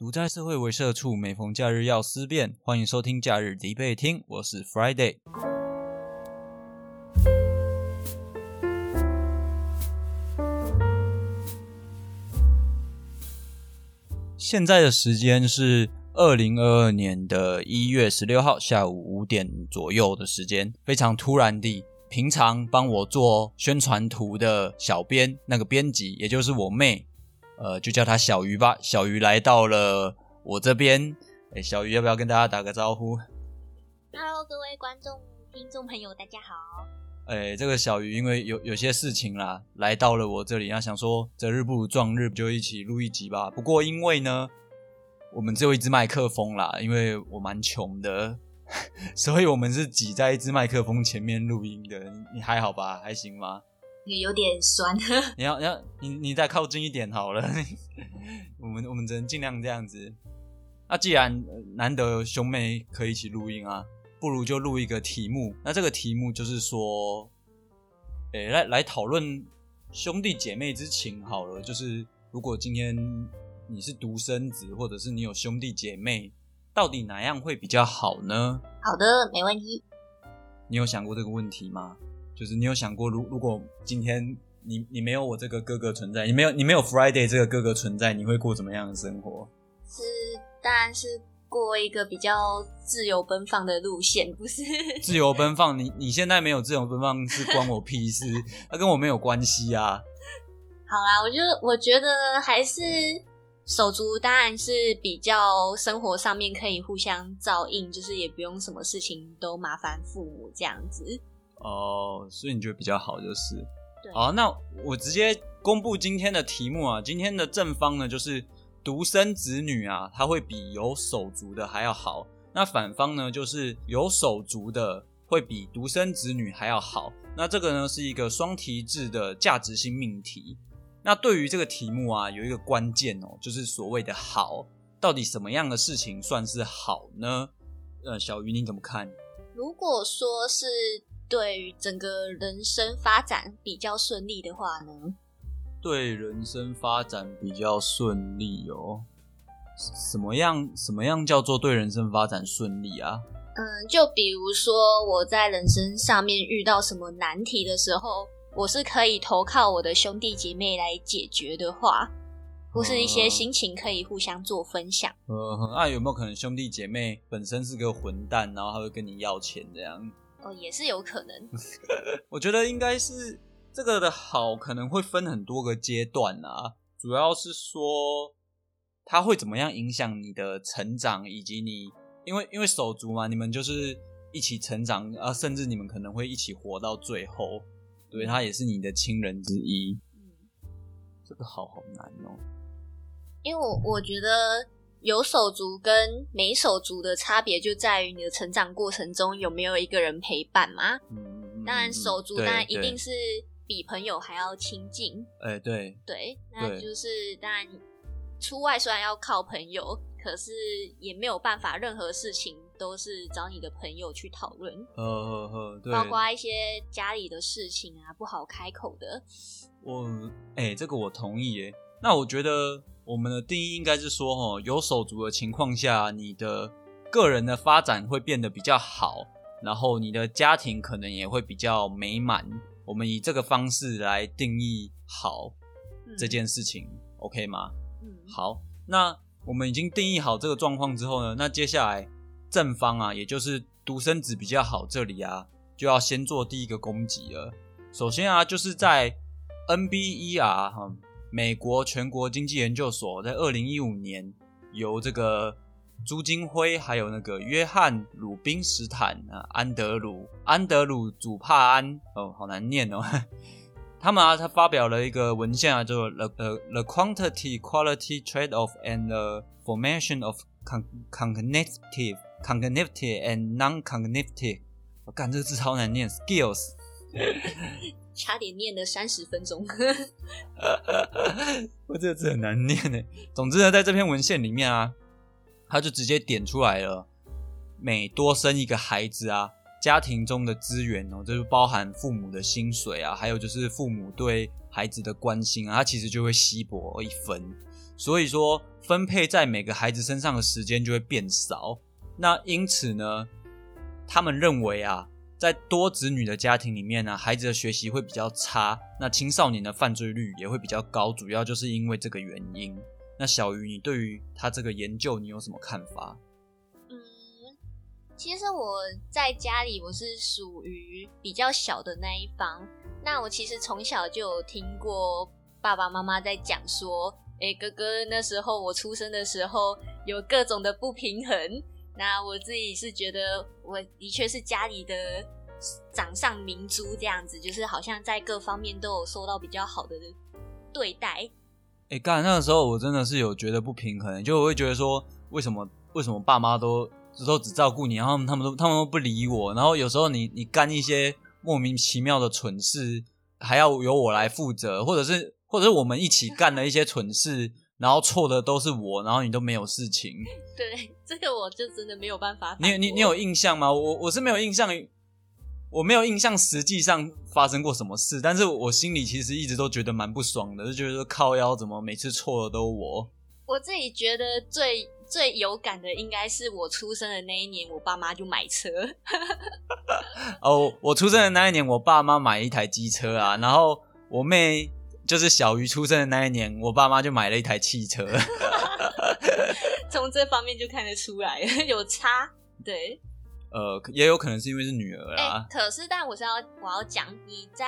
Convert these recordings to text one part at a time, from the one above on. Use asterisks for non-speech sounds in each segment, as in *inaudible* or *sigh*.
独在社会为社畜，每逢假日要思辨。欢迎收听假日迪贝听，我是 Friday。现在的时间是二零二二年的一月十六号下午五点左右的时间，非常突然地，平常帮我做宣传图的小编那个编辑，也就是我妹。呃，就叫他小鱼吧。小鱼来到了我这边，哎，小鱼要不要跟大家打个招呼？Hello，各位观众、听众朋友，大家好。哎，这个小鱼因为有有些事情啦，来到了我这里，那想说择日不如撞日，就一起录一集吧。不过因为呢，我们只有一支麦克风啦，因为我蛮穷的，*laughs* 所以我们是挤在一支麦克风前面录音的。你还好吧？还行吗？有点酸，*laughs* 你要你要你你再靠近一点好了，*laughs* 我们我们只能尽量这样子。那既然难得兄妹可以一起录音啊，不如就录一个题目。那这个题目就是说，诶，来来讨论兄弟姐妹之情好了。就是如果今天你是独生子，或者是你有兄弟姐妹，到底哪样会比较好呢？好的，没问题。你有想过这个问题吗？就是你有想过，如如果今天你你没有我这个哥哥存在，你没有你没有 Friday 这个哥哥存在，你会过怎么样的生活？是，当然是过一个比较自由奔放的路线，不是？*laughs* 自由奔放，你你现在没有自由奔放是关我屁事，那跟我没有关系啊。好啦，我就我觉得还是手足当然是比较生活上面可以互相照应，就是也不用什么事情都麻烦父母这样子。哦，所以你觉得比较好就是，好，那我直接公布今天的题目啊。今天的正方呢，就是独生子女啊，他会比有手足的还要好。那反方呢，就是有手足的会比独生子女还要好。那这个呢，是一个双题制的价值性命题。那对于这个题目啊，有一个关键哦，就是所谓的好，到底什么样的事情算是好呢？呃，小鱼你怎么看？如果说是。对于整个人生发展比较顺利的话呢？对人生发展比较顺利哦，什么样什么样叫做对人生发展顺利啊？嗯，就比如说我在人生上面遇到什么难题的时候，我是可以投靠我的兄弟姐妹来解决的话，或是一些心情可以互相做分享。呃，那有没有可能兄弟姐妹本身是个混蛋，然后他会跟你要钱这样？哦，也是有可能。*laughs* 我觉得应该是这个的好，可能会分很多个阶段啊。主要是说，它会怎么样影响你的成长，以及你，因为因为手足嘛，你们就是一起成长啊，甚至你们可能会一起活到最后。对，他也是你的亲人之一。嗯，这个好好难哦。因为我我觉得。有手足跟没手足的差别就在于你的成长过程中有没有一个人陪伴嘛？嗯，当然手足当然一定是比朋友还要亲近。哎，对，对，那就是当然出外虽然要靠朋友，可是也没有办法，任何事情都是找你的朋友去讨论。呃呃，对，包括一些家里的事情啊，不好开口的。我哎，这个我同意耶。那我觉得。我们的定义应该是说，哦，有手足的情况下，你的个人的发展会变得比较好，然后你的家庭可能也会比较美满。我们以这个方式来定义好这件事情，OK 吗？嗯，好。那我们已经定义好这个状况之后呢，那接下来正方啊，也就是独生子比较好，这里啊就要先做第一个攻击了。首先啊，就是在 NBER，哈。美国全国经济研究所在二零一五年由这个朱金辉还有那个约翰鲁宾斯坦啊安德鲁安德鲁祖帕安哦好难念哦，他们啊他发表了一个文献啊，叫做 The The Quantity Quality Trade Off and the Formation of Cognitive Cognitive and Non-Cognitive，我感这个字超难念，Skills。*laughs* 差点念了三十分钟，*laughs* 我这个字很难念呢。总之呢，在这篇文献里面啊，他就直接点出来了，每多生一个孩子啊，家庭中的资源哦，就是包含父母的薪水啊，还有就是父母对孩子的关心啊，他其实就会稀薄一分。所以说分配在每个孩子身上的时间就会变少。那因此呢，他们认为啊，在多子女的家庭里面呢，孩子的学习会比较差，那青少年的犯罪率也会比较高，主要就是因为这个原因。那小鱼，你对于他这个研究，你有什么看法？嗯，其实我在家里我是属于比较小的那一方。那我其实从小就有听过爸爸妈妈在讲说，哎，哥哥那时候我出生的时候有各种的不平衡。那我自己是觉得，我的确是家里的掌上明珠这样子，就是好像在各方面都有受到比较好的对待。哎，刚才那个时候我真的是有觉得不平衡，就我会觉得说，为什么为什么爸妈都都只照顾你，然后他们都他们都不理我，然后有时候你你干一些莫名其妙的蠢事，还要由我来负责，或者是或者是我们一起干了一些蠢事，然后错的都是我，然后你都没有事情。*laughs* 对，这个我就真的没有办法。你你你有印象吗？我我是没有印象。我没有印象，实际上发生过什么事，但是我心里其实一直都觉得蛮不爽的，就觉得靠腰怎么每次错的都我。我自己觉得最最有感的，应该是我出生的那一年，我爸妈就买车。*laughs* 哦，我出生的那一年，我爸妈买一台机车啊，然后我妹就是小鱼出生的那一年，我爸妈就买了一台汽车。*laughs* *laughs* 从这方面就看得出来有差，对。呃，也有可能是因为是女儿啊。可是，但我是要我要讲，你在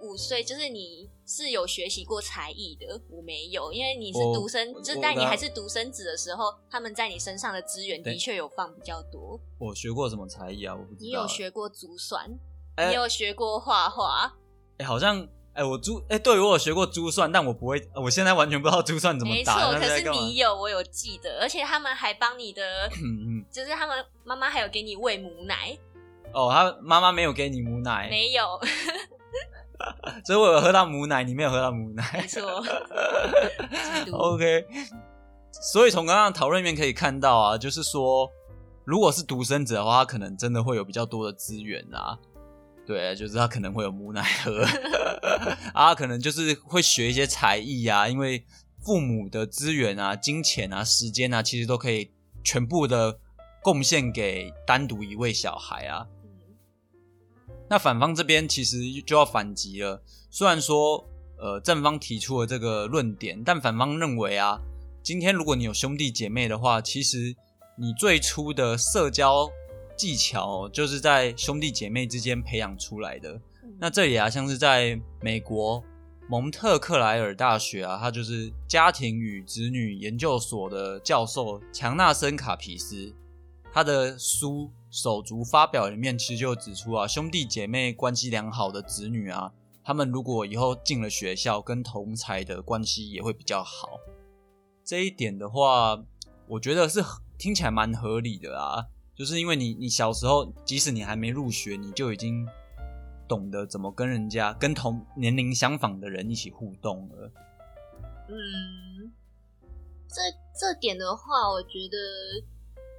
五岁，就是你是有学习过才艺的，我没有，因为你是独生，就是在你还是独生子的时候，他们在你身上的资源的确有放比较多。我学过什么才艺啊？我不知道。你有学过珠算？你有学过画画？哎，好像。哎，我珠哎，对我有学过珠算，但我不会，我现在完全不知道珠算怎么打。没错，可是你有，我有记得，而且他们还帮你的，*laughs* 就是他们妈妈还有给你喂母奶。哦，他妈妈没有给你母奶？没有。*laughs* 所以我有喝到母奶，你没有喝到母奶。没错。*laughs* OK。所以从刚刚讨论里面可以看到啊，就是说，如果是独生子的话，他可能真的会有比较多的资源啊。对，就是他可能会有母奶喝，*laughs* 啊，可能就是会学一些才艺啊，因为父母的资源啊、金钱啊、时间啊，其实都可以全部的贡献给单独一位小孩啊。那反方这边其实就要反击了，虽然说呃正方提出了这个论点，但反方认为啊，今天如果你有兄弟姐妹的话，其实你最初的社交。技巧就是在兄弟姐妹之间培养出来的。那这里啊，像是在美国蒙特克莱尔大学啊，他就是家庭与子女研究所的教授强纳森卡皮斯，他的书《手足》发表里面其实就指出啊，兄弟姐妹关系良好的子女啊，他们如果以后进了学校，跟同才的关系也会比较好。这一点的话，我觉得是听起来蛮合理的啊。就是因为你，你小时候，即使你还没入学，你就已经懂得怎么跟人家、跟同年龄相仿的人一起互动了。嗯，这这点的话，我觉得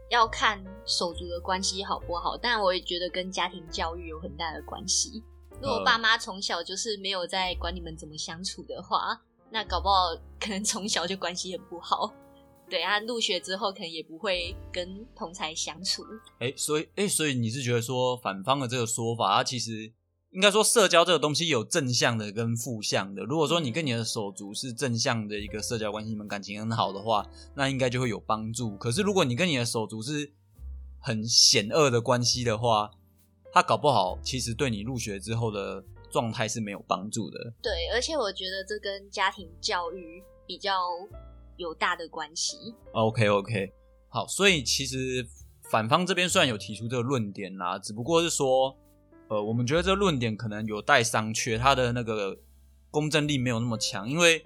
要看手足的关系好不好，但我也觉得跟家庭教育有很大的关系。如果爸妈从小就是没有在管你们怎么相处的话，那搞不好可能从小就关系很不好。对啊，入学之后可能也不会跟同才相处。哎，所以哎，所以你是觉得说反方的这个说法，它其实应该说社交这个东西有正向的跟负向的。如果说你跟你的手足是正向的一个社交关系，你们感情很好的话，那应该就会有帮助。可是如果你跟你的手足是很险恶的关系的话，他搞不好其实对你入学之后的状态是没有帮助的。对，而且我觉得这跟家庭教育比较。有大的关系。OK OK，好，所以其实反方这边虽然有提出这个论点啦，只不过是说，呃，我们觉得这个论点可能有待商榷，它的那个公正力没有那么强，因为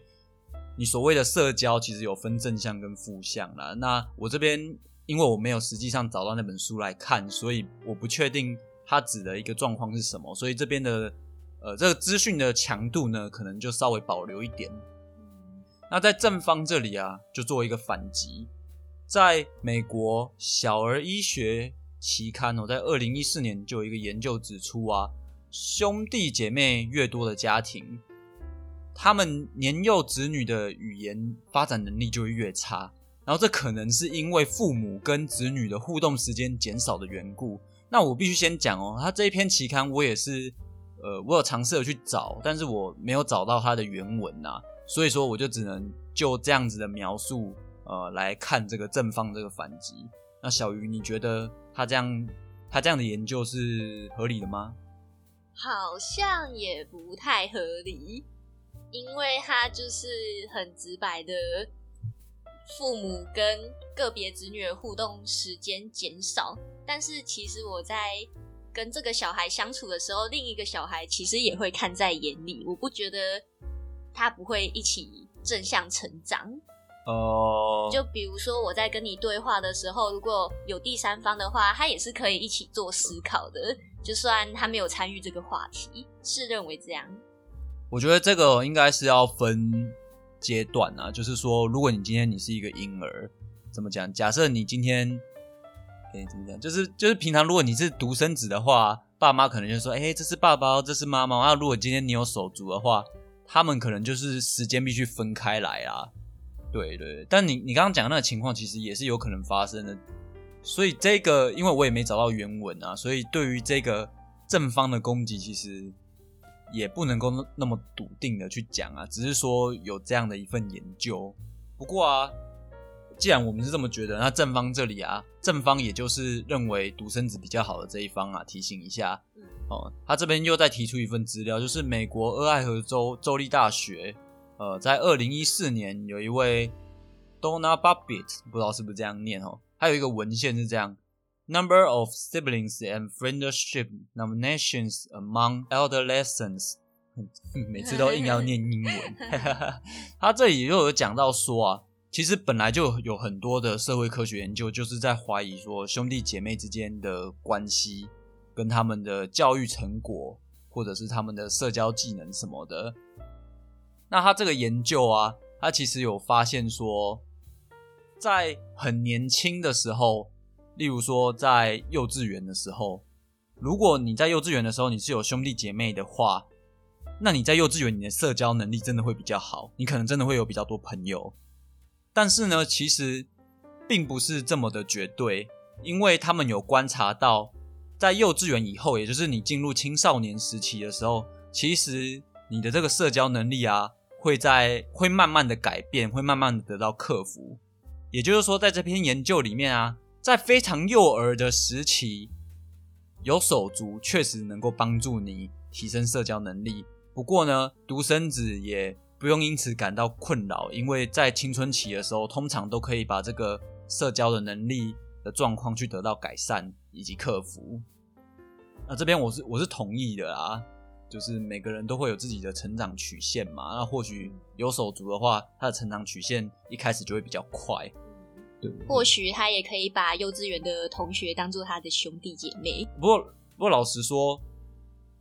你所谓的社交其实有分正向跟负向啦。那我这边因为我没有实际上找到那本书来看，所以我不确定它指的一个状况是什么，所以这边的呃这个资讯的强度呢，可能就稍微保留一点。那在正方这里啊，就做一个反击。在美国小儿医学期刊哦，在二零一四年就有一个研究指出啊，兄弟姐妹越多的家庭，他们年幼子女的语言发展能力就会越差。然后这可能是因为父母跟子女的互动时间减少的缘故。那我必须先讲哦，他这一篇期刊我也是，呃，我有尝试的去找，但是我没有找到它的原文呐，所以说我就只能就这样子的描述，呃，来看这个正方这个反击。那小鱼，你觉得他这样他这样的研究是合理的吗？好像也不太合理，因为他就是很直白的。父母跟个别子女的互动时间减少，但是其实我在跟这个小孩相处的时候，另一个小孩其实也会看在眼里。我不觉得他不会一起正向成长。哦，就比如说我在跟你对话的时候，如果有第三方的话，他也是可以一起做思考的，就算他没有参与这个话题，是认为这样。我觉得这个应该是要分。阶段啊，就是说，如果你今天你是一个婴儿，怎么讲？假设你今天，哎，怎么讲？就是就是平常，如果你是独生子的话，爸妈可能就说，哎，这是爸爸，这是妈妈。那如果今天你有手足的话，他们可能就是时间必须分开来啊。对对，但你你刚刚讲那个情况，其实也是有可能发生的。所以这个，因为我也没找到原文啊，所以对于这个正方的攻击，其实。也不能够那么笃定的去讲啊，只是说有这样的一份研究。不过啊，既然我们是这么觉得，那正方这里啊，正方也就是认为独生子比较好的这一方啊，提醒一下哦，他这边又再提出一份资料，就是美国俄亥俄州州立大学，呃，在二零一四年有一位 Donna Babbitt，不知道是不是这样念哦，还有一个文献是这样。Number of siblings and friendship nominations among adolescents，*laughs* 每次都硬要念英文。*laughs* 他这里又有讲到说啊，其实本来就有很多的社会科学研究，就是在怀疑说兄弟姐妹之间的关系跟他们的教育成果，或者是他们的社交技能什么的。那他这个研究啊，他其实有发现说，在很年轻的时候。例如说，在幼稚园的时候，如果你在幼稚园的时候你是有兄弟姐妹的话，那你在幼稚园你的社交能力真的会比较好，你可能真的会有比较多朋友。但是呢，其实并不是这么的绝对，因为他们有观察到，在幼稚园以后，也就是你进入青少年时期的时候，其实你的这个社交能力啊，会在会慢慢的改变，会慢慢的得到克服。也就是说，在这篇研究里面啊。在非常幼儿的时期，有手足确实能够帮助你提升社交能力。不过呢，独生子也不用因此感到困扰，因为在青春期的时候，通常都可以把这个社交的能力的状况去得到改善以及克服。那这边我是我是同意的啊，就是每个人都会有自己的成长曲线嘛。那或许有手足的话，他的成长曲线一开始就会比较快。对或许他也可以把幼稚园的同学当做他的兄弟姐妹。不过，不过老实说，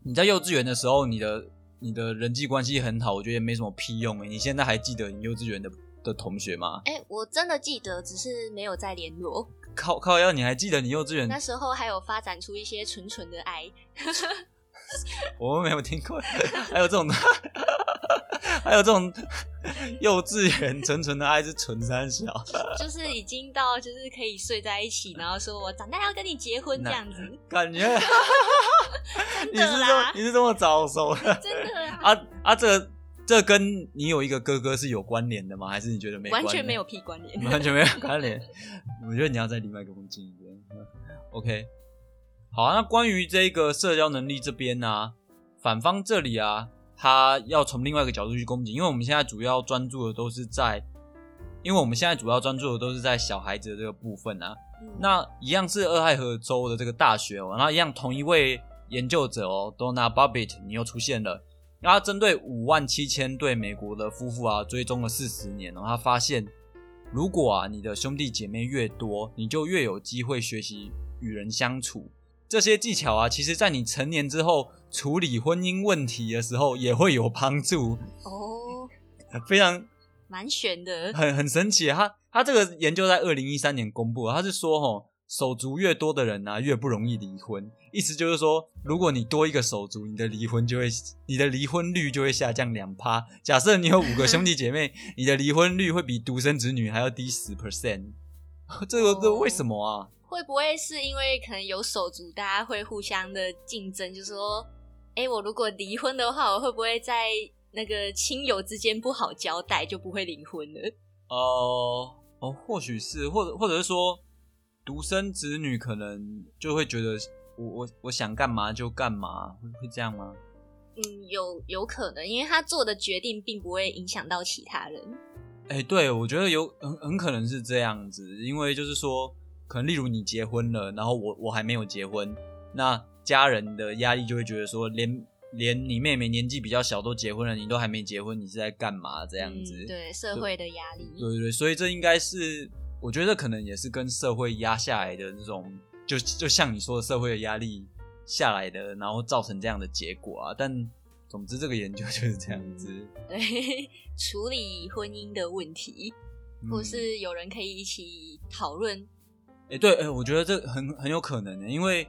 你在幼稚园的时候，你的你的人际关系很好，我觉得没什么屁用诶。你现在还记得你幼稚园的的同学吗？哎，我真的记得，只是没有再联络。靠靠要你还记得你幼稚园那时候还有发展出一些纯纯的爱。*laughs* 我们没有听过，*laughs* 还有这种。*laughs* 还有这种幼稚园纯纯的爱是纯三小，就是已经到就是可以睡在一起，然后说我长大要跟你结婚这样子，感觉你是这你是这么早熟的，真的啊啊！这这跟你有一个哥哥是有关联的吗？还是你觉得没完全没有屁关联？*laughs* 完全没有关联。我觉得你要在另外一个空间一点。OK，好，那关于这个社交能力这边呢，反方这里啊。他要从另外一个角度去攻击，因为我们现在主要专注的都是在，因为我们现在主要专注的都是在小孩子的这个部分啊。那一样是俄亥俄州的这个大学哦，然后一样同一位研究者哦，Donna Babbitt，你又出现了。然后针对五万七千对美国的夫妇啊，追踪了四十年，然后他发现，如果啊你的兄弟姐妹越多，你就越有机会学习与人相处。这些技巧啊，其实在你成年之后处理婚姻问题的时候也会有帮助哦。*laughs* 非常蛮玄的，很很神奇。他他这个研究在二零一三年公布，他是说，哈，手足越多的人呢，越不容易离婚。意思就是说，如果你多一个手足，你的离婚就会，你的离婚率就会下降两趴。假设你有五个兄弟姐妹，*laughs* 你的离婚率会比独生子女还要低十 percent。这个这为什么啊？会不会是因为可能有手足，大家会互相的竞争？就说，哎，我如果离婚的话，我会不会在那个亲友之间不好交代，就不会离婚了？哦哦，或许是，或者或者是说。独生子女可能就会觉得我我我想干嘛就干嘛，会会这样吗？嗯，有有可能，因为他做的决定并不会影响到其他人。哎，对，我觉得有很很可能是这样子，因为就是说，可能例如你结婚了，然后我我还没有结婚，那家人的压力就会觉得说，连连你妹妹年纪比较小都结婚了，你都还没结婚，你是在干嘛？这样子，对社会的压力，对对对，所以这应该是。我觉得可能也是跟社会压下来的这种，就就像你说的社会的压力下来的，然后造成这样的结果啊。但总之，这个研究 *laughs* 就是这样子。对，*laughs* 处理婚姻的问题，或是有人可以一起讨论。哎，对，哎，我觉得这很很有可能的，因为。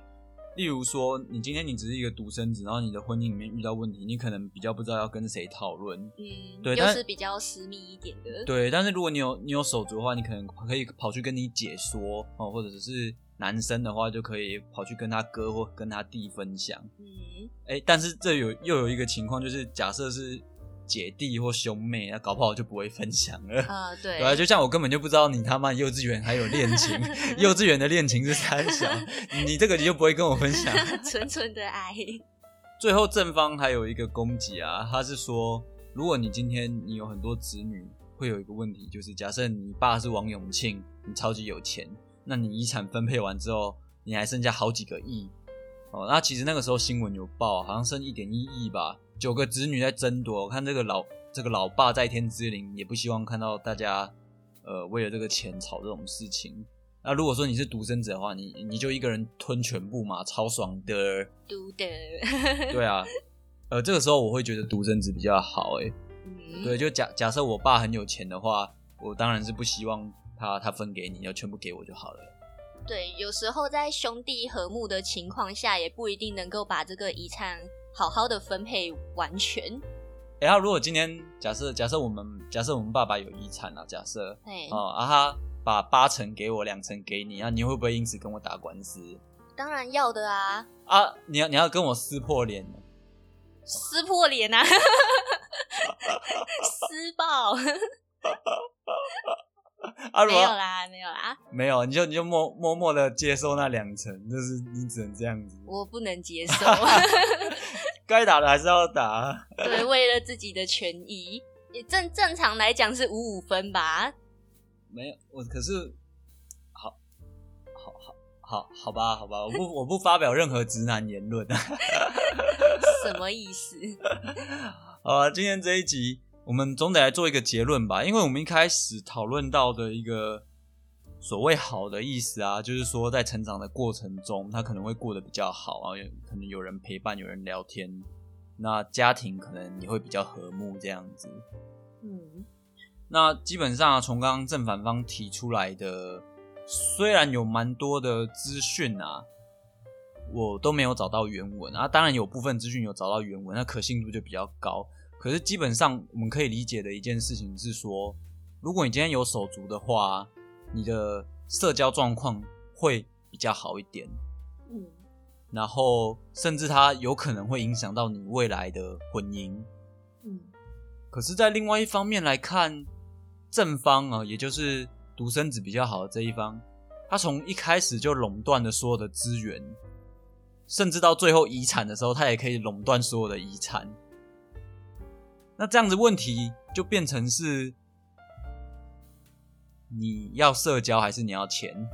例如说，你今天你只是一个独生子，然后你的婚姻里面遇到问题，你可能比较不知道要跟谁讨论。嗯，对，就是比较私密一点的。对，但是如果你有你有手足的话，你可能可以跑去跟你姐说哦，或者是男生的话，就可以跑去跟他哥或跟他弟分享。嗯，哎，但是这有又有一个情况，就是假设是。姐弟或兄妹，那搞不好就不会分享了。啊，对，*laughs* 对啊，就像我根本就不知道你他妈幼稚园还有恋情，*laughs* 幼稚园的恋情是三小，你这个你就不会跟我分享。*laughs* 纯纯的爱。最后正方还有一个攻击啊，他是说，如果你今天你有很多子女，会有一个问题，就是假设你爸是王永庆，你超级有钱，那你遗产分配完之后，你还剩下好几个亿哦。那其实那个时候新闻有报，好像剩一点一亿吧。九个子女在争夺，我看这个老这个老爸在天之灵也不希望看到大家，呃，为了这个钱吵这种事情。那如果说你是独生子的话，你你就一个人吞全部嘛，超爽的。独的。对啊，呃，这个时候我会觉得独生子比较好，哎，对，就假假设我爸很有钱的话，我当然是不希望他他分给你，要全部给我就好了。对，有时候在兄弟和睦的情况下，也不一定能够把这个遗产。好好的分配完全。然后，如果今天假设假设我们假设我们爸爸有遗产啊，假设哦啊哈把八成给我，两成给你，啊，你会不会因此跟我打官司？当然要的啊！啊，你要你要跟我撕破脸？撕破脸啊！*laughs* 撕爆！*laughs* 啊，没有啦，没有啦，没有，你就你就默默默的接受那两成，就是你只能这样子。我不能接受。*laughs* 该打的还是要打，对，为了自己的权益，正正常来讲是五五分吧？没有，我可是，好，好好好好吧，好吧，我不我不发表任何直男言论，*laughs* 什么意思？*laughs* 好，今天这一集我们总得来做一个结论吧，因为我们一开始讨论到的一个。所谓好的意思啊，就是说在成长的过程中，他可能会过得比较好啊，可能有人陪伴，有人聊天，那家庭可能也会比较和睦这样子。嗯，那基本上从刚刚正反方提出来的，虽然有蛮多的资讯啊，我都没有找到原文啊，当然有部分资讯有找到原文，那可信度就比较高。可是基本上我们可以理解的一件事情是说，如果你今天有手足的话。你的社交状况会比较好一点，嗯，然后甚至它有可能会影响到你未来的婚姻，嗯，可是，在另外一方面来看，正方啊，也就是独生子比较好的这一方，他从一开始就垄断了所有的资源，甚至到最后遗产的时候，他也可以垄断所有的遗产，那这样子问题就变成是。你要社交还是你要钱？*laughs*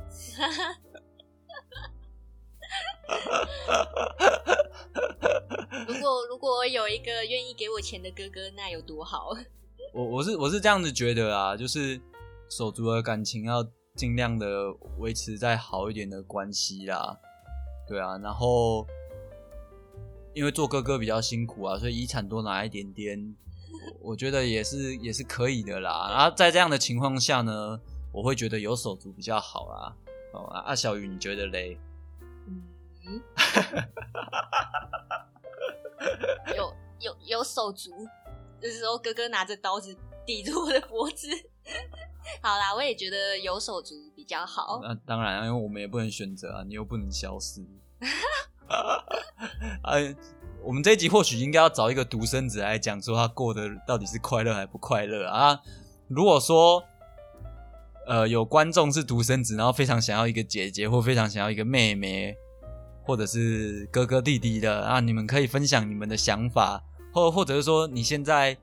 如果如果有一个愿意给我钱的哥哥，那有多好？*laughs* 我我是我是这样子觉得啊，就是手足的感情要尽量的维持在好一点的关系啦。对啊，然后因为做哥哥比较辛苦啊，所以遗产多拿一点点。我觉得也是也是可以的啦，然后在这样的情况下呢，我会觉得有手足比较好啦。哦，阿小雨，你觉得嘞？*laughs* 嗯，有有有手足，就是说哥哥拿着刀子抵住我的脖子。*laughs* 好啦，我也觉得有手足比较好。那当然，因为我们也不能选择啊，你又不能消失。哎，*laughs* 我们这一集或许应该要找一个独生子来讲，说他过得到底是快乐还不快乐啊？如果说，呃，有观众是独生子，然后非常想要一个姐姐，或非常想要一个妹妹，或者是哥哥弟弟的啊，你们可以分享你们的想法，或或者是说你现在。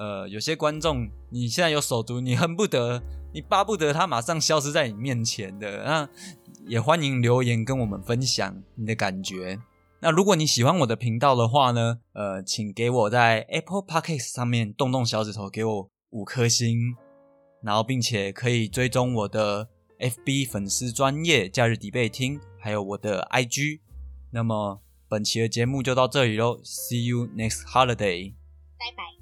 呃，有些观众，你现在有手足，你恨不得，你巴不得他马上消失在你面前的，那也欢迎留言跟我们分享你的感觉。那如果你喜欢我的频道的话呢，呃，请给我在 Apple Podcast 上面动动小指头，给我五颗星，然后并且可以追踪我的 FB 粉丝专业假日迪贝听，还有我的 IG。那么本期的节目就到这里喽，See you next holiday，拜拜。